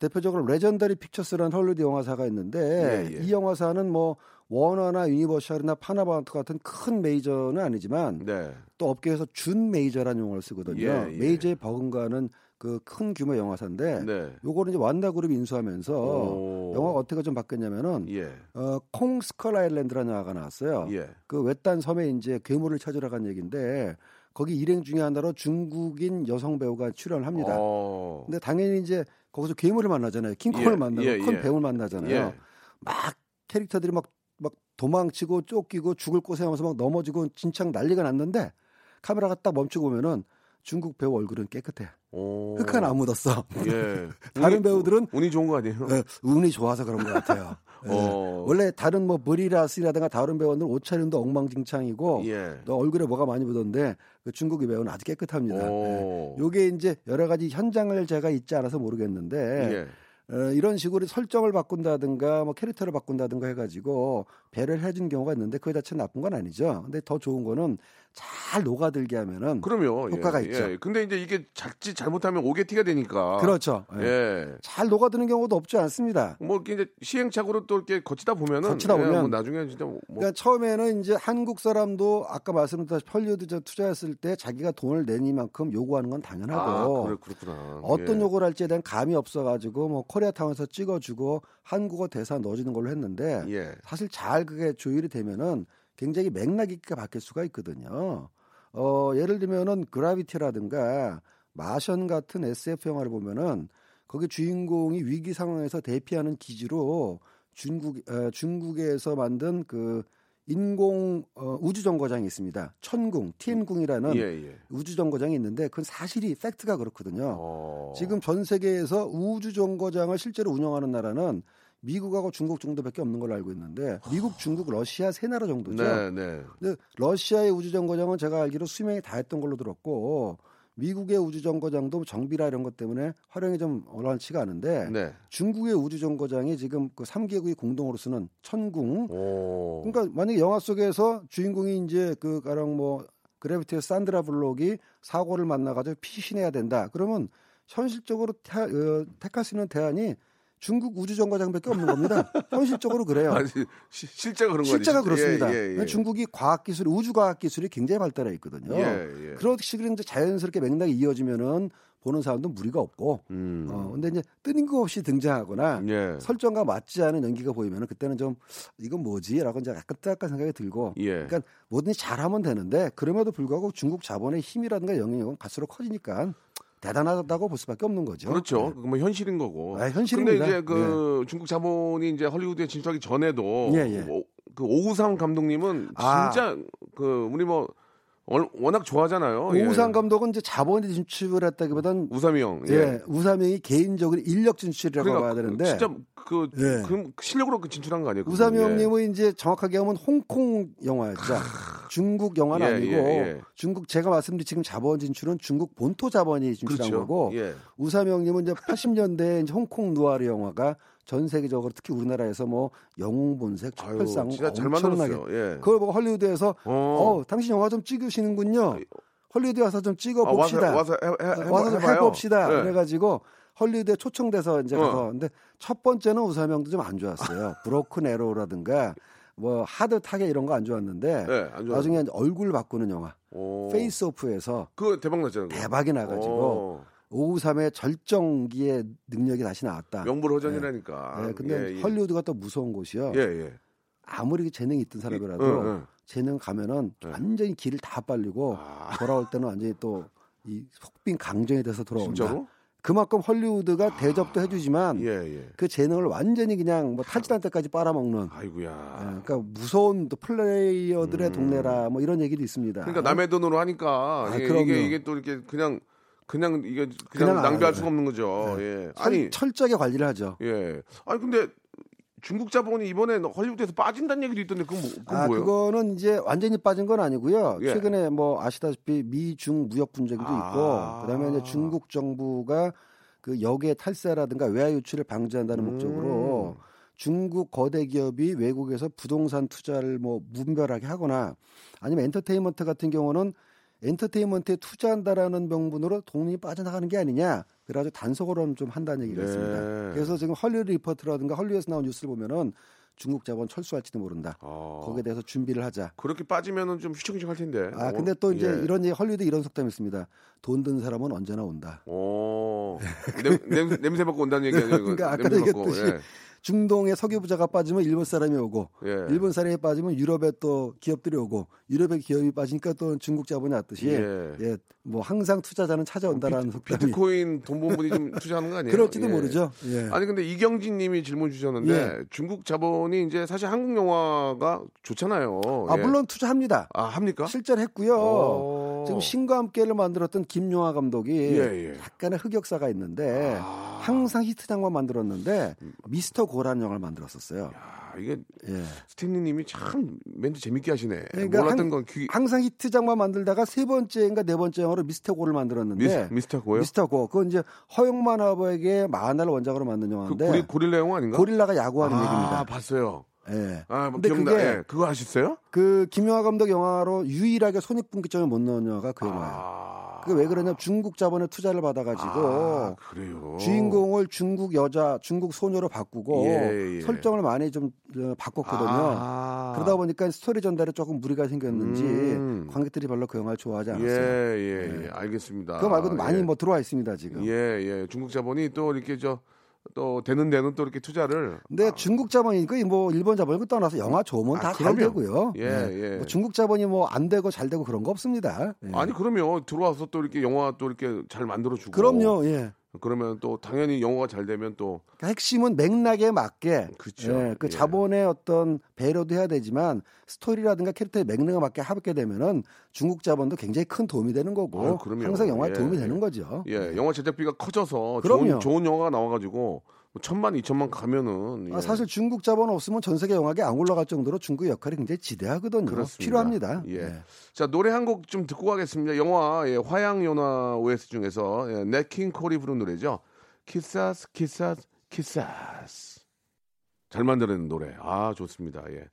대표적으로 레전더리 픽처스라는 헐리우드 영화사가 있는데 예, 예. 이 영화사는 뭐 워너나 유니버셜이나 파라마운트 같은 큰 메이저는 아니지만 네. 또 업계에서 준 메이저라는 용어를 쓰거든요. 예, 예. 메이저에 버금가는 그 큰 규모 영화사인데 네. 요거를 이제 완다 그룹이 인수하면서 오. 영화가 어떻게 좀 바뀌었냐면은 예. 어, 콩 스컬 아일랜드라는 영화가 나왔어요. 예. 그 외딴 섬에 이제 괴물을 찾으러 간 얘기인데 거기 일행 중에 하나로 중국인 여성 배우가 출연을 합니다. 어. 근데 당연히 이제 거기서 괴물을 만나잖아요. 킹콩을 예, 만나고 예, 큰 예. 배우를 만나잖아요. 예. 막 캐릭터들이 막, 막 도망치고 쫓기고 죽을 고생하면서 막 넘어지고 진창 난리가 났는데 카메라가 딱 멈추고 보면은 중국 배우 얼굴은 깨끗해. 오. 흑 하나 안 묻었어. 예. 다른 운이- 배우들은 운이 좋은 거 아니에요? 예, 운이 좋아서 그런 것 같아요. 예. 어. 원래 다른 뭐 브리라스라든가 다른 배우들은 옷차림도 엉망진창이고 예. 또 얼굴에 뭐가 많이 묻었는데 그 중국의 배우는 아주 깨끗합니다. 오. 예. 요게 이제 여러 가지 현장을 제가 잊지 않아서 모르겠는데 예. 어, 이런 식으로 설정을 바꾼다든가 뭐 캐릭터를 바꾼다든가 해가지고 배려를 해준 경우가 있는데 그게 자체 나쁜 건 아니죠. 근데 더 좋은 거는 잘 녹아들게 하면은 그럼요. 효과가 예. 있죠. 예. 근데 이제 이게 자칫 잘못하면 오게티가 되니까. 그렇죠. 예. 예. 잘 녹아드는 경우도 없지 않습니다. 뭐 이제 시행착오로 또 이렇게 거치다 보면은 거치다 예, 보면 뭐 나중에 진짜 뭐 그러니까 처음에는 이제 한국 사람도 아까 말씀드렸다시피 헐리우드 저 투자했을 때 자기가 돈을 내니만큼 요구하는 건 당연하고 아, 그래, 그렇구나. 어떤 예. 요구를 할지에 대한 감이 없어가지고 뭐 코리아타운에서 찍어주고 한국어 대사 넣어주는 걸로 했는데 예. 사실 잘 그게 조율이 되면은 굉장히 맥락 있게 바뀔 수가 있거든요. 어, 예를 들면은 그라비티라든가 마션 같은 SF 영화를 보면은 거기 주인공이 위기 상황에서 대피하는 기지로 중국 어, 중국에서 만든 그 인공 어, 우주 정거장이 있습니다. 천궁, 티엔궁이라는 예, 예. 우주 정거장이 있는데 그건 사실이 팩트가 그렇거든요. 어. 지금 전 세계에서 우주 정거장을 실제로 운영하는 나라는 미국하고 중국 정도밖에 없는 걸로 알고 있는데 미국, 중국, 러시아 세 나라 정도죠. 네, 네. 근데 러시아의 우주 정거장은 제가 알기로 수명이 다 했던 걸로 들었고 미국의 우주 정거장도 정비라 이런 것 때문에 활용이 좀 원활치가 않은데 네. 중국의 우주 정거장이 지금 그 3개국이 공동으로 쓰는 천궁 오. 그러니까 만약에 영화 속에서 주인공이 이제 그 가령 뭐 그래비티의 산드라 블록이 사고를 만나가지고 피신해야 된다. 그러면 현실적으로 태, 어, 택할 수 있는 대안이 중국 우주 정거장밖에 없는 겁니다. 현실적으로 그래요. 아니, 시- 실제가 그런 거 실제가? 그렇습니다. 예, 예, 예. 중국이 과학 기술, 우주 과학 기술이 굉장히 발달해 있거든요. 예, 예. 그런 식으로 이제 자연스럽게 맥락이 이어지면은 보는 사람도 무리가 없고, 음. 어, 근데 이제 뜬금없이 등장하거나 예. 설정과 맞지 않은 연기가 보이면은 그때는 좀 이건 뭐지라고 이제 약간 약간 생각이 들고, 예. 그러니까 뭐든지 잘하면 되는데 그럼에도 불구하고 중국 자본의 힘이라든가 영향력은 갈수록 커지니까 대단하다고 볼 수밖에 없는 거죠. 그렇죠. 네. 그뭐 현실인 거고. 아, 현실입니다. 근데 이제 그 중국 자본이 이제 헐리우드에 진출하기 전에도 예, 예. 오- 그 오우상 감독님은 아. 진짜 그 우리 뭐 얼- 워낙 좋아하잖아요. 오우상 예. 감독은 이제 자본이 진출을 했다기보단 우삼이 형. 예, 우삼영이 개인적으로 인력 진출이라고 그러니까 봐야 되는데 진짜 그, 예. 그 실력으로 그 진출한 거 아니에요? 그거? 우삼영님은 이제 정확하게 하면 홍콩 영화였죠. 중국 영화는 예, 아니고 예, 예. 중국 제가 말씀드린 지금 자본 진출은 중국 본토 자본이 진출한 그렇죠. 거고 예. 우삼영님은 이제 80년대 이제 홍콩 누아르 영화가 전 세계적으로 특히 우리나라에서 뭐 영웅본색, 촛불상 엄청나게. 예. 그걸 보고 헐리우드에서 어. 어, 당신 영화 좀 찍으시는군요. 헐리우드 와서 좀 찍어 아, 와서 봅시다. 와서 해, 해, 해봐- 와서 좀. 해봅시다. 예. 그래가지고 헐리우드에 초청돼서 이제 어. 가서 근데 첫 번째는 우사명도 좀 안 좋았어요. 브로큰 에로라든가 뭐 Hard Target 이런 거 안 좋았는데 예, 안. 나중에 얼굴 바꾸는 영화 오. Face Off에서 그거 대박 났잖아요. 대박이 나가지고 오. 오우삼의 절정기의 능력이 다시 나왔다. 명불허전이라니까. 네, 근데 예, 예. 헐리우드가 또 무서운 곳이요. 예, 예. 아무리 재능이 있던 사람이라도 응, 응. 재능 가면은 네. 완전히 기를 다 빨리고 아. 돌아올 때는 완전히 또 이 속빈 강정이 돼서 돌아온다. 진짜로? 그만큼 헐리우드가 대접도 해주지만 예, 예. 그 재능을 완전히 그냥 뭐 탈진할 때까지 빨아먹는. 예, 아이고야. 그러니까 무서운 또 플레이어들의 음. 동네라 뭐 이런 얘기도 있습니다. 그러니까 남의 돈으로 하니까 아, 이게. 이게 이게 또 이렇게 그냥 그냥 이게 그냥, 그냥 낭비할. 수가 없는 거죠. 예. 철, 아니, 철 저하게 관리를 하죠. 예. 아니 근데 중국 자본이 이번에 헐리우드에서 빠진다는 얘기도 있던데 그건, 뭐, 그건 아, 뭐예요? 그거는 이제 완전히 빠진 건 아니고요. 예. 최근에 뭐 아시다시피 미중 무역 분쟁도 아. 있고, 그다음에 이제 중국 정부가 그 역의 탈세라든가 외화 유출을 방지한다는 음. 목적으로 중국 거대 기업이 외국에서 부동산 투자를 뭐 무분별하게 하거나 아니면 엔터테인먼트 같은 경우는 엔터테인먼트에 투자한다라는 명분으로 돈이 빠져나가는 게 아니냐. 그래가지고 단속으로는 좀 한다는 얘기가 네. 있습니다. 그래서 지금 헐리우드 리포트라든가 헐리우드에서 나온 뉴스를 보면은 중국 자본 철수할지도 모른다. 아, 거기에 대해서 준비를 하자. 그렇게 빠지면은 좀 휘청휘청 할 텐데. 아 어? 근데 또 이제 예. 이런 얘기 헐리우드 이런 속담이 있습니다. 돈 든 사람은 언제나 온다. 오. 냄, 냄새, 냄새 맡고 온다는 얘기 아니에요? 그러니까 아까 냄새 맡고, 얘기했듯이 중동의 석유 부자가 빠지면 일본 사람이 오고 예. 예. 일본 사람이 빠지면 유럽에 또 기업들이 오고 유럽의 기업이 빠지니까 또 중국 자본이 왔듯이 예. 예. 뭐 항상 투자자는 찾아온다라는 속담이 비트코인 돈 본 분이 좀 투자하는 거 아니에요? 그럴지도 예. 모르죠. 예. 아니 근데 이경진 님이 질문 주셨는데 예. 중국 자본이 이제 사실 한국 영화가 좋잖아요. 아 예. 물론 투자합니다. 아 합니까? 실제로 했고요. 어. 지금 신과 함께를 만들었던 김용하 감독이 예, 예. 약간의 흑역사가 있는데 아. 항상 히트작만 만들었는데 미스터 고라는 영화를 만들었었어요. 아, 이게 예. 스탠리님이 참 멘트 재밌게 하시네. 그러니까 몰랐던 한- 건 귀. 항상 히트작만 만들다가 세 번째인가 네 번째 영화로 미스터 고를 만들었는데 미스, 미스터 고요? 미스터 고 그건 이제 허영만 아버에게 만화를 원작으로 만든 그 영화인데 고리, 고릴라 영화 아닌가? 고릴라가 야구하는 아, 얘기입니다. 봤어요. 예. 아, 뭐 근데 기억나. 그게 예, 그거 아셨어요? 그 김용하 감독 영화로 유일하게 손익분기점을 못 넣은 영화가 그 영화예요. 아. 그게 왜 그러냐? 중국 자본의 투자를 받아가지고 아. 주인공을 중국 여자, 중국 소녀로 바꾸고 예, 예. 설정을 많이 좀 어, 바꿨거든요. 아. 그러다 보니까 스토리 전달에 조금 무리가 생겼는지 음. 관객들이 별로 그 영화를 좋아하지 예, 않았어요. 예, 예. 알겠습니다. 그거 말고도 많이 예. 뭐 들어와 있습니다 지금. 예, 예. 중국 자본이 또 이렇게 저 또 되는 데는 또 이렇게 투자를 근데 중국 자본이 그뭐 일본 자본이 그 떠나서 영화 좋으면 아, 다잘 그럼요. 되고요. 예, 예. 뭐 중국 자본이 뭐 안 되고 잘 되고 그런 거 없습니다. 예. 아니 그러면 들어와서 또 이렇게 영화 또 이렇게 잘 만들어 주고 그럼요. 예. 그러면 또 당연히 영화가 잘 되면 또 그러니까 핵심은 맥락에 맞게 그쵸. 예, 그 예. 자본의 어떤 배려도 해야 되지만 스토리라든가 캐릭터의 맥락에 맞게 하게 되면은 중국 자본도 굉장히 큰 도움이 되는 거고 아유, 그럼요. 항상 영화에 예. 도움이 되는 거죠. 예, 영화 제작비가 커져서 그럼요. 좋은 좋은 영화가 나와가지고 뭐 천만 이천만 가면은 아, 예. 사실 중국 자본 없으면 전 세계 영화계 안 올라갈 정도로 중국의 역할이 굉장히 지대하거든요. 그렇습니다. 필요합니다. 예. 예. 자 노래 한 곡 좀 듣고 가겠습니다. 영화 예, 화양연화 OST 중에서 예, 냇 킹 콜이 부른 노래죠. Quizás Quizás Quizás 잘 만드는 노래. 아 좋습니다. 예.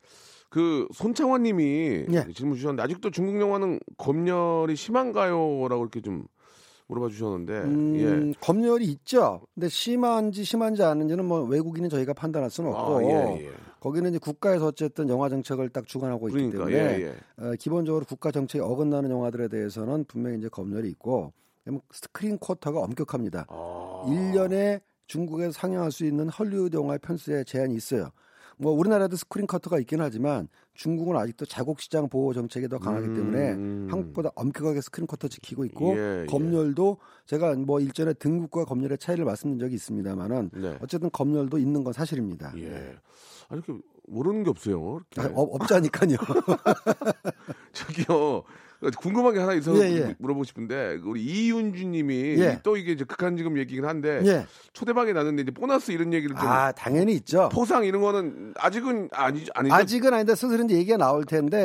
그 손창환님이 예. 질문 주셨는데 아직도 중국 영화는 검열이 심한가요?라고 이렇게 좀 물어봐 주셨는데 음, 예. 검열이 있죠. 근데 심한지 심한지 아닌지는 뭐 외국인은 저희가 판단할 수는 없고 아, 예, 예. 거기는 이제 국가에서 어쨌든 영화 정책을 딱 주관하고 있기 그러니까 때문에 예, 예. 어, 기본적으로 국가 정책에 어긋나는 영화들에 대해서는 분명히 이제 검열이 있고 스크린 쿼터가 엄격합니다. 아. 1년에 중국에서 상영할 수 있는 헐리우드 영화의 편수에 제한이 있어요. 뭐 우리나라도 스크린 쿼터가 있긴 하지만 중국은 아직도 자국 시장 보호 정책이 더 강하기 음, 때문에 음. 한국보다 엄격하게 스크린 쿼터 지키고 있고 예, 예. 검열도 제가 뭐 일전에 등급과 검열의 차이를 말씀드린 적이 있습니다만은 네. 어쨌든 검열도 있는 건 사실입니다. 예. 아 이렇게 모르는 게 없어요. 아, 어, 없자니까요. 저기요. 궁금한 게 하나 있어서 예, 예. 물어보고 싶은데 우리 이윤주님이 예. 또 이게 이제 극한 지금 얘기긴 한데 예. 초대박이 나는데 이제 보너스 이런 얘기를 좀 아 당연히 있죠. 포상 이런 거는 아직은 아니 아니죠. 아직은 아닌데 슬슬 이제 얘기가 나올 텐데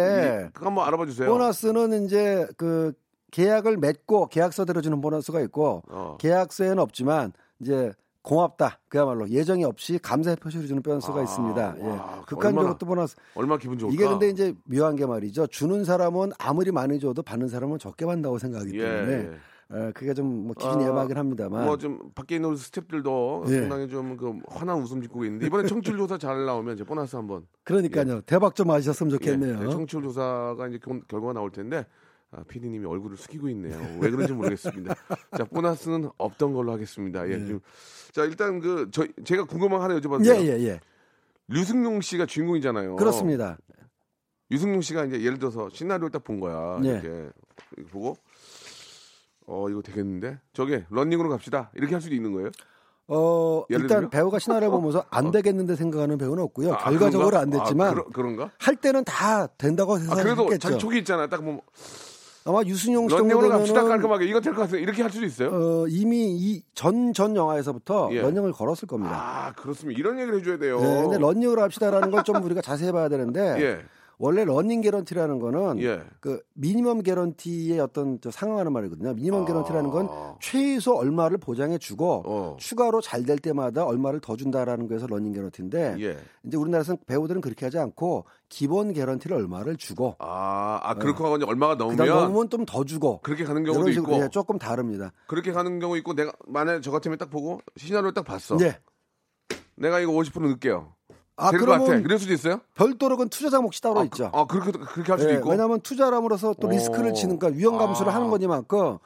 예, 그거 한번 알아봐 주세요. 보너스는 이제 그 계약을 맺고 계약서대로 주는 보너스가 있고 어. 계약서에는 없지만 이제 고맙다 그야말로 예정이 없이 감사의 표시를 주는 보너스가 아, 있습니다. 예. 와, 극한적으로 또 보너스 얼마 기분 좋을까? 이게 근데 이제 묘한 게 말이죠. 주는 사람은 아무리 많이 줘도 받는 사람은 적게 받는다고 생각하기 예, 때문에 예. 어, 그게 좀뭐 기준이 아, 애매하긴 합니다만 뭐 좀 밖에 있는 스탭들도 예. 상당히 좀 그 환한 웃음 짓고 있는데 이번에 청취율 조사 잘 나오면 이제 보너스 한번 그러니까요. 대박 좀 맞으셨으면 좋겠네요. 예, 네, 청취율 조사가 이제 결- 결과가 나올 텐데 아, PD님이 얼굴을 숙이고 있네요. 왜 그런지 모르겠습니다. 자, 보너스는 없던 걸로 하겠습니다. 예, 지금 자 일단 그 저 제가 궁금한 거 하나 돼요? 예, 예, 예. 류승룡 씨가 주인공이잖아요. 그렇습니다. 유승룡 씨가 이제 예를 들어서 시나리오를 딱 본 거야. 예. 이렇게, 보고 어 이거 되겠는데 저게 런닝으로 갑시다. 이렇게 할 수도 있는 거예요? 어, 일단 들면? 배우가 시나리오 보면서 안 되겠는데 생각하는 배우는 없고요. 아, 결과적으로 그런가? 안 됐지만 아, 그러, 그런가? 할 때는 다 된다고 아, 생각했겠죠. 그래도 자기 촉이 있잖아. 딱 보면 아마 유승용 씨 런닝으로 갑시다 정도면 깔끔하게 이거 될 것 같아요. 이렇게 할 수도 있어요? 어, 이미 이전전 영화에서부터 예. 런닝을 걸었을 겁니다. 아 그렇습니다. 이런 얘기를 해줘야 돼요. 네, 근데 러닝을 합시다라는 걸 좀 우리가 자세히 봐야 되는데 예, 원래 러닝 개런티라는 거는 예. 그 minimum 개런티의 어떤 저 상응하는 말이거든요. minimum 아. 개런티라는 건 최소 얼마를 보장해 주고 어. 추가로 잘 될 때마다 얼마를 더 준다라는 거에서 러닝 개런티인데 예. 이제 우리나라에서는 배우들은 그렇게 하지 않고 기본 개런티를 얼마를 주고 아, 아 그렇게 하고 이제 얼마가 넘으면 넘으면 좀 더 주고 그렇게 가는 경우도 있고 예, 조금 다릅니다. 그렇게 가는 경우 있고 내가 만약에 저 같으면 딱 보고 시나리오를 딱 봤어. 예. 내가 이거 50% 넣을게요. 아 될것 같아. 이럴 수도 있어요? 별도로 그건 투자자 몫이 따로 아, 있죠. 그, 아 그렇게 그렇게 할 수도 예, 있고. 왜냐하면 투자람으로서 또 리스크를 오. 지니까 위험 감수를 아. 하는 거니만큼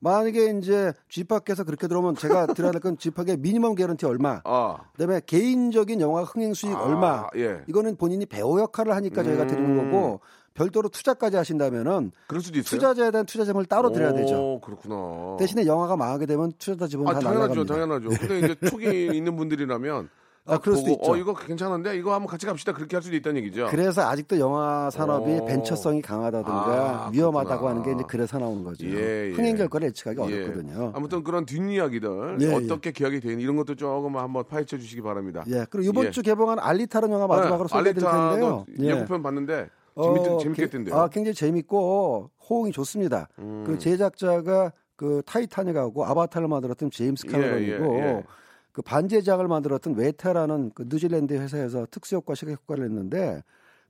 만약에 이제 쥐팍께서 그렇게 들어오면 제가 드려야 될건 쥐팍의 미니멈 개런티 얼마, 아, 그다음에 개인적인 영화 흥행 수익 아, 얼마, 예. 이거는 본인이 배우 역할을 하니까 저희가 드리는 음. 거고 별도로 투자까지 하신다면은 그럴 수도 있어요. 투자자에 대한 투자금을 따로 드려야 되죠. 오, 그렇구나. 대신에 영화가 망하게 되면 투자자 지분 아, 다 당연하죠, 날라갑니다. 당연하죠. 근데 이제 촉이 있는 분들이라면 아, 그럴 수도 보고 있죠. 어 이거 괜찮은데 이거 한번 같이 갑시다 그렇게 할 수도 있다는 얘기죠. 그래서 아직도 영화 산업이 오. 벤처성이 강하다든가 아, 위험하다고 그렇구나. 하는 게 이제 그래서 나오는 거죠. 예, 예. 흥행 결과를 예측하기 예. 어렵거든요. 아무튼 그런 뒷이야기들 예, 어떻게 기억이 되는 이런 것도 조금 한번 파헤쳐 주시기 바랍니다. 예. 그리고 이번 예. 주 개봉한 알리타라는 영화 마지막으로 네, 소개해 드릴 텐데요. 알리타도 예고편 봤는데 어, 재밌, 재밌겠던데요. 아, 굉장히 재밌고 호응이 좋습니다. 음. 그 제작자가 그 타이타닉하고 아바타를 만들었던 제임스 예, 카메론이고 예, 예. 그 반제작을 만들었던 웨타라는 그 뉴질랜드 회사에서 특수효과 시각 효과를 했는데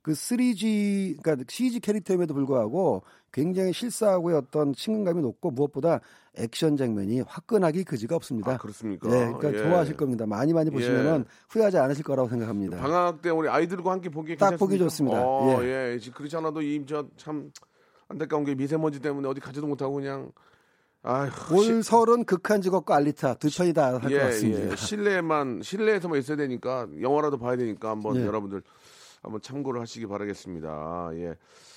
그 3G 그러니까 CG 캐릭터임에도 불구하고 굉장히 실사하고의 어떤 친근감이 높고 무엇보다 액션 장면이 화끈하기 그지가 없습니다. 아, 그렇습니까? 네, 그러니까 예. 좋아하실 겁니다. 많이 많이 보시면은 후회하지 않으실 거라고 생각합니다. 방학 때 우리 아이들과 함께 보기 딱 보기 좋습니다. 어, 예. 예. 지- 그렇지 않아도 이저참 안타까운 게 미세먼지 때문에 어디 가지도 못하고 그냥 아휴 올 설은 극한 직업과 알리타 두 편이 다 할것 예, 같습니다. 예. 실내만 실내에서만 있어야 되니까 영화라도 봐야 되니까 한번 예. 여러분들 한번 참고를 하시기 바라겠습니다. 예.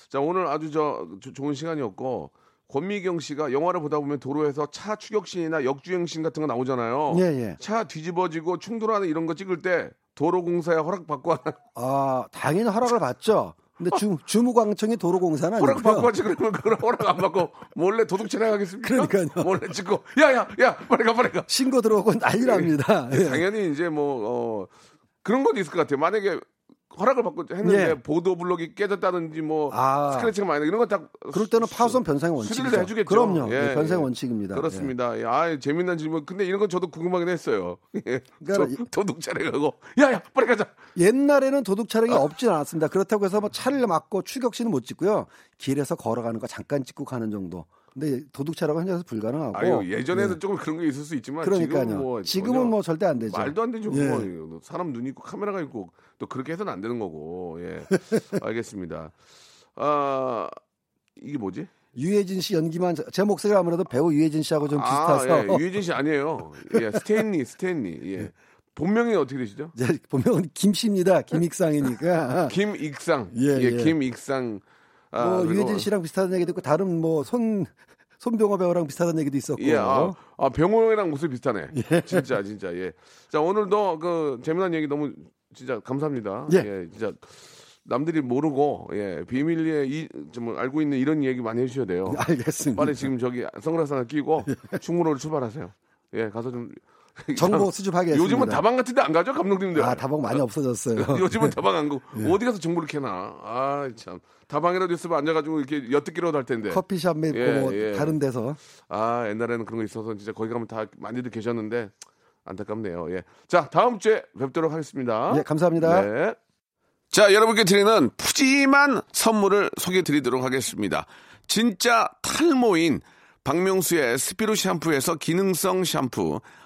자 오늘 아주 저 조- 좋은 시간이었고 권미경 씨가 영화를 보다 보면 도로에서 차 추격신이나 역주행신 같은 거 나오잖아요. 예, 예. 차 뒤집어지고 충돌하는 이런 거 찍을 때 도로공사에 허락 받고 하나 아, 당연히 허락을 받죠. 근데 주, 주무광청이 도로공사는 허락 아니고요. 받고 하지 그러면 그런 허락 안 받고 몰래 도둑 촬영하겠습니까? 그러니까요. 몰래 찍고 야야 야 빨리 가 빨리 가. 신고 들어오고 난리 납니다. 예. 당연히 이제 뭐 어, 그런 것도 있을 것 같아요. 만약에 허락을 받고 했는데 예. 보도 블록이 깨졌다든지 뭐 아. 스크래치가 많이 나 이런 거다 그럴 때는 파손 변상의 원칙이죠. 해주겠죠. 그럼요. 예, 예, 변상의 예. 원칙입니다. 그렇습니다. 예. 아 재밌는 질문. 근데 이런 건 저도 궁금하긴 했어요. 예. 그러니까 도, 도둑 촬영하고 야야 빨리 가자. 예. 옛날에는 도둑 차량이 아. 없진 않았습니다. 그렇다고 해서 뭐 차를 막고 추격시는 못 찍고요. 길에서 걸어가는 거 잠깐 찍고 가는 정도. 근데 도둑 차량은 현재에서 불가능하고. 아유 예전에는 예. 조금 그런 게 있을 수 있지만 그러니까요. 지금은 뭐 지금은 뭐 절대 안 되죠. 말도 안 되죠. 예. 그거. 사람 눈 있고 카메라가 있고 또 그렇게 해서는 안 되는 거고. 예. 알겠습니다. 아 이게 뭐지? 유해진 씨 연기만 제 목소리가 아무래도 배우 유해진 씨하고 좀 비슷해서 아, 예. 유해진 씨 아니에요. 예, 스탠리, 스탠리. 예. 본명이 어떻게 되시죠? 이제 보면 김씨입니다. 김익상이니까. 김익상. 예, 예, 예. 김익상. 아, 뭐 유해진 씨랑 비슷한 얘기도 있고 다른 뭐손 손병호 배우랑 비슷한 얘기도 있었고. 예, 아, 아 병호랑 모습이 비슷하네. 진짜, 진짜, 예. 자, 오늘도 그 재미난 얘기 너무 진짜 감사합니다. 예. 진짜 남들이 모르고, 예, 비밀리에 이, 좀 알고 있는 이런 얘기 많이 해주셔야 돼요. 알겠습니다. 빨리 지금 저기 선글라스 하나 끼고 충무로를 출발하세요. 예, 가서 좀. 정보 수집하겠습니다. 요즘은 다방 같은 데 안 가죠, 감독님들? 아 다방 많이 없어졌어요. 요즘은 다방 안 가고 예. 어디 가서 정보를 캐나. 아, 참. 다방이라도 있으면 앉아 가지고 이렇게 엿듣기라도 할 텐데. 커피숍 맵고 예, 뭐 예. 다른 데서 아, 옛날에는 그런 거 있어서 진짜 거기 가면 다 많이들 계셨는데 안타깝네요. 예. 자, 다음 주에 뵙도록 하겠습니다. 예, 감사합니다. 네. 자, 여러분께 드리는 푸짐한 선물을 소개해 드리도록 하겠습니다. 진짜 탈모인 박명수의 스피루 샴푸에서 기능성 샴푸,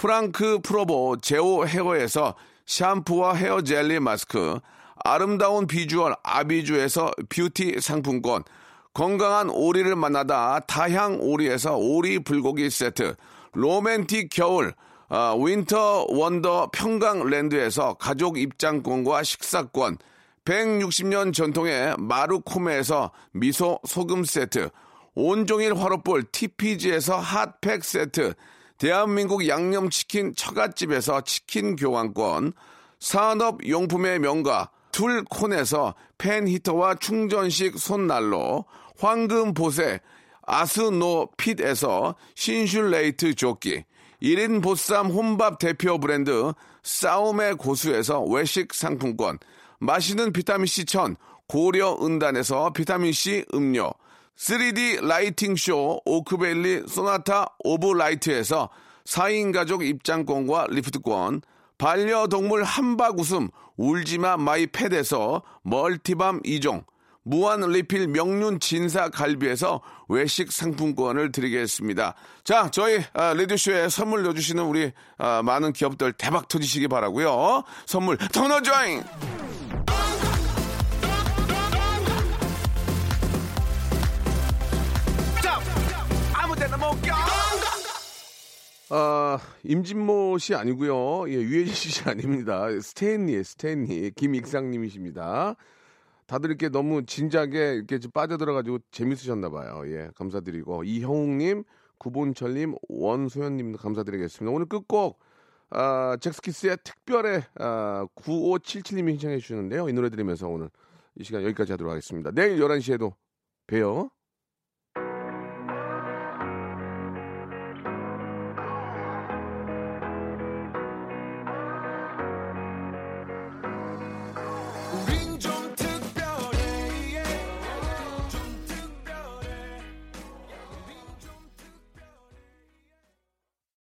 프랑크 프로보 제오 헤어에서 샴푸와 헤어 젤리 마스크, 아름다운 비주얼 아비주에서 뷰티 상품권, 건강한 오리를 만나다 다향 오리에서 오리 불고기 세트, 로맨틱 겨울 아, 윈터 원더 평강랜드에서 가족 입장권과 식사권, 160년 전통의 마루코메에서 미소 소금 세트, 온종일 화로볼 TPG에서 핫팩 세트, 대한민국 양념치킨 처갓집에서 치킨 교환권, 산업용품의 명가 툴콘에서 팬히터와 충전식 손난로, 황금보세 아스노핏에서 신슐레이트 조끼, 1인 보쌈 혼밥 대표 브랜드 싸움의 고수에서 외식 상품권, 마시는 비타민C 천 고려 은단에서 비타민C 음료, 3D lighting 쇼 오크밸리 소나타 오브 라이트에서 4인 가족 입장권과 리프트권, 반려동물 함박 웃음 울지마 마이 펫에서 multi balm 2종, 무한 리필 명륜 진사 갈비에서 외식 상품권을 드리겠습니다. 자, 저희 아, 레디쇼에 선물 넣어주시는 우리 아, 많은 기업들 대박 터지시기 바라고요. 선물 터너조잉! 아, 임진모 씨 아니고요. 예, 유해진 씨 아닙니다. 스탠리의 스탠리 김익상 님이십니다. 다들 이렇게 너무 진지하게 이렇게 좀 빠져들어 가지고 재밌으셨나 봐요. 예, 감사드리고 이형욱 님, 구본철 님, 원소연님도 감사드리겠습니다. 오늘 끝곡 아, 잭스키스의 특별의 아, 9577님이 신청해 주시는데요. 이 노래 들으면서 오늘 이 시간 여기까지 하도록 하겠습니다. 내일 11시에도 봬요.